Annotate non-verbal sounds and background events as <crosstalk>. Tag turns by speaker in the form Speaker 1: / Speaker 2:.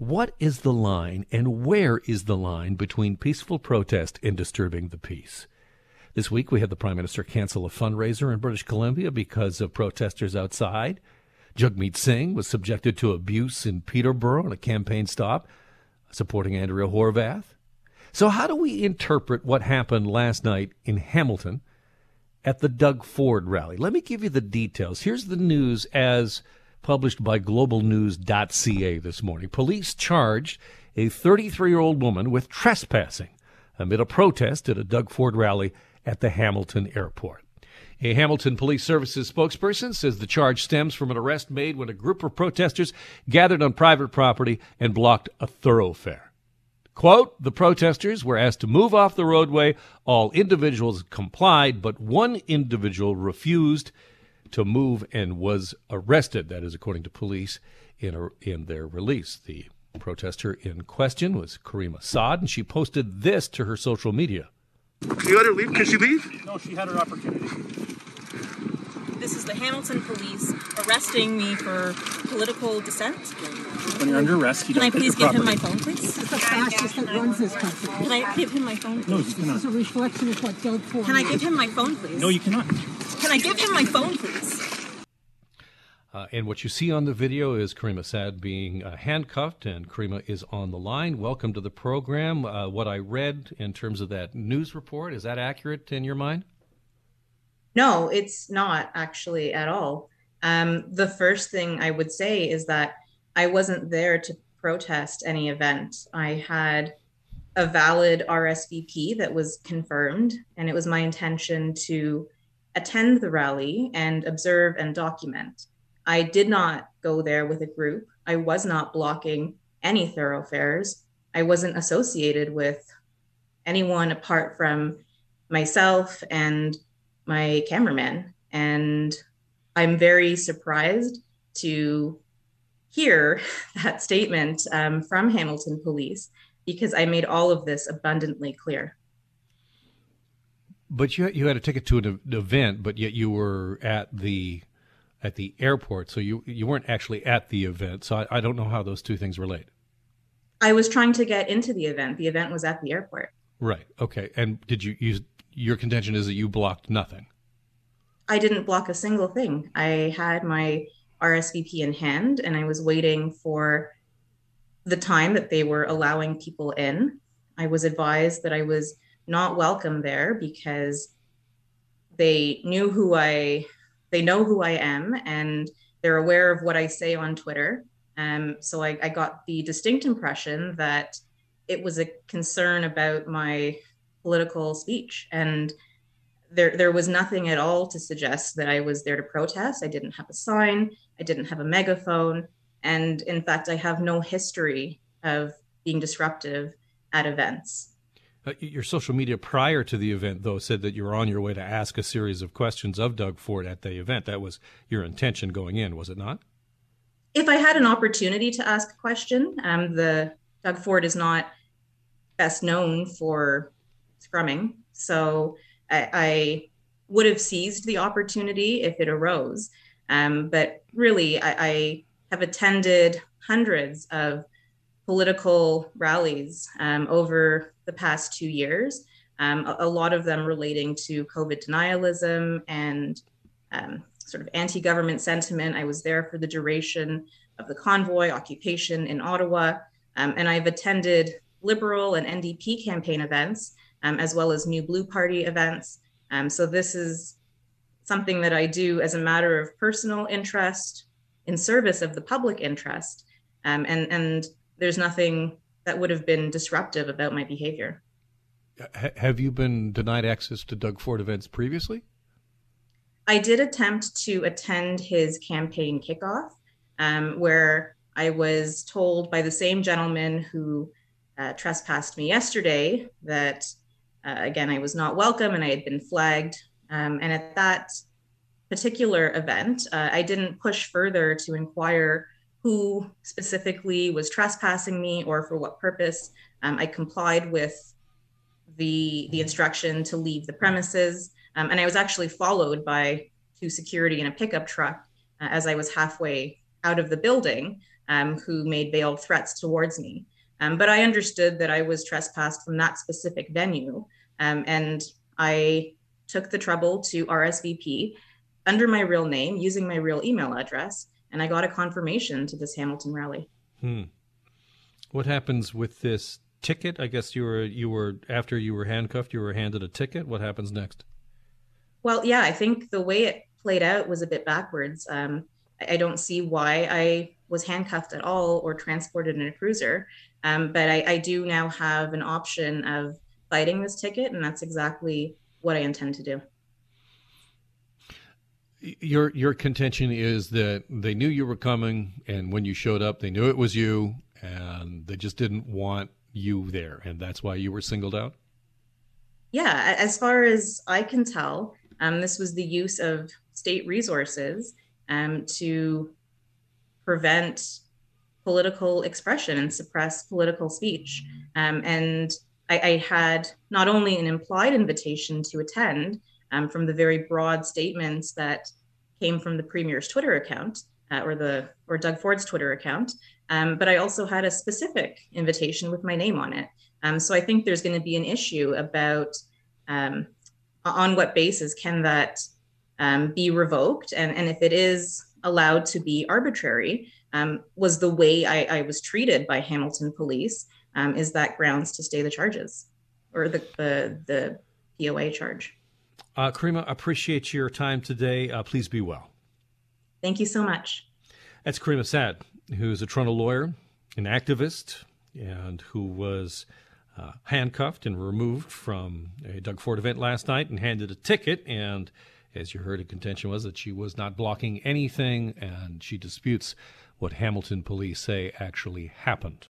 Speaker 1: What is the line and where is the line between peaceful protest and disturbing the peace? This week we had the Prime Minister cancel a fundraiser in British Columbia because of protesters outside. Jagmeet Singh was subjected to abuse in Peterborough on a campaign stop supporting Andrea Horwath. So, how do we interpret what happened last night in Hamilton at the Doug Ford rally? Let me give you the details. Here's the news as published by globalnews.ca this morning. Police charged a 33 year old woman with trespassing amid a protest at a Doug Ford rally at the Hamilton airport. A Hamilton Police Services spokesperson says the charge stems from an arrest made when a group of protesters gathered on private property and blocked a thoroughfare. Quote, the protesters were asked to move off the roadway. All individuals complied, but one individual refused to move and was arrested. That is according to police in, a, in their release. The protester in question was Karima Saad, and she posted this to her social media.
Speaker 2: Can you let her leave? Can she leave?
Speaker 3: No, she had her opportunity.
Speaker 4: This is the Hamilton police arresting me for political dissent.
Speaker 3: When you're under arrest, you
Speaker 4: Can
Speaker 3: don't
Speaker 4: I please
Speaker 3: take your
Speaker 4: give him my phone, please?
Speaker 5: the fascist that runs this country.
Speaker 4: Can I give him my phone,
Speaker 3: No,
Speaker 4: please?
Speaker 3: you
Speaker 5: This is a reflection of what Doug Ford
Speaker 4: Can I give him my phone, please?
Speaker 3: No, you cannot.
Speaker 4: Can I give him my phone, please?
Speaker 1: Uh, and what you see on the video is Karima Saad being uh, handcuffed, and Karima is on the line. Welcome to the program. Uh, what I read in terms of that news report, is that accurate in your mind?
Speaker 6: No, it's not actually at all. Um, the first thing I would say is that I wasn't there to protest any event. I had a valid RSVP that was confirmed, and it was my intention to attend the rally and observe and document. I did not go there with a group. I was not blocking any thoroughfares. I wasn't associated with anyone apart from myself and my cameraman. And I'm very surprised to hear <laughs> that statement um, from Hamilton Police because I made all of this abundantly clear.
Speaker 1: But you you had a ticket to an event, but yet you were at the at the airport, so you you weren't actually at the event. So I, I don't know how those two things relate.
Speaker 6: I was trying to get into the event. The event was at the airport.
Speaker 1: Right. Okay. And did you use your contention is that you blocked nothing?
Speaker 6: I didn't block a single thing. I had my RSVP in hand and I was waiting for the time that they were allowing people in. I was advised that I was not welcome there because they knew who I they know who I am and they're aware of what I say on Twitter. Um, so I, I got the distinct impression that it was a concern about my political speech and there there was nothing at all to suggest that I was there to protest. I didn't have a sign, I didn't have a megaphone, and in fact, I have no history of being disruptive at events.
Speaker 1: Uh, your social media prior to the event, though, said that you were on your way to ask a series of questions of Doug Ford at the event. That was your intention going in, was it not?
Speaker 6: If I had an opportunity to ask a question, um, the Doug Ford is not best known for scrumming, so I, I would have seized the opportunity if it arose. Um, but really, I, I have attended hundreds of political rallies um, over the past two years, um, a, a lot of them relating to COVID denialism and um, sort of anti government sentiment. I was there for the duration of the convoy occupation in Ottawa, um, and I've attended Liberal and NDP campaign events, um, as well as New Blue Party events. Um, so this is something that I do as a matter of personal interest in service of the public interest. Um, and, and there's nothing that would have been disruptive about my behavior.
Speaker 1: H- have you been denied access to Doug Ford events previously?
Speaker 6: I did attempt to attend his campaign kickoff, um, where I was told by the same gentleman who uh, trespassed me yesterday that, uh, again, I was not welcome and I had been flagged. Um, and at that particular event, uh, I didn't push further to inquire who specifically was trespassing me or for what purpose. Um, I complied with the the instruction to leave the premises, um, and I was actually followed by two security in a pickup truck uh, as I was halfway out of the building. um, who made veiled threats towards me. Um, but I understood that I was trespassed from that specific venue, um, and I took the trouble to RSVP under my real name using my real email address, and I got a confirmation to this Hamilton rally.
Speaker 1: Hmm. What happens with this ticket? I guess you were you were after you were handcuffed, you were handed a ticket. What happens next?
Speaker 6: Well, yeah, I think the way it played out was a bit backwards. Um, I don't see why I was handcuffed at all or transported in a cruiser, um, but I, I do now have an option of fighting this ticket, and that's exactly what I intend to do.
Speaker 1: Your your contention is that they knew you were coming, and when you showed up, they knew it was you, and they just didn't want you there, and that's why you were singled out.
Speaker 6: Yeah, as far as I can tell, um, this was the use of state resources um, to prevent political expression and suppress political speech. Um, and I, I, had not only an implied invitation to attend um, from the very broad statements that came from the premier's Twitter account uh, or the or Doug Ford's Twitter account, um, but I also had a specific invitation with my name on it. Um, so I think there's going to be an issue about um, on what basis can that um, be revoked, and and if it is allowed to be arbitrary, um, was the way I, I, was treated by Hamilton police. Um, is that grounds to stay the charges or the the, the POA charge?
Speaker 1: Uh, Karima, appreciate your time today. Uh, please be well.
Speaker 6: Thank you so much.
Speaker 1: That's Karima Saad, who's a Toronto lawyer, an activist, and who was uh, handcuffed and removed from a Doug Ford event last night and handed a ticket. And as you heard, a contention was that she was not blocking anything, and she disputes what Hamilton police say actually happened.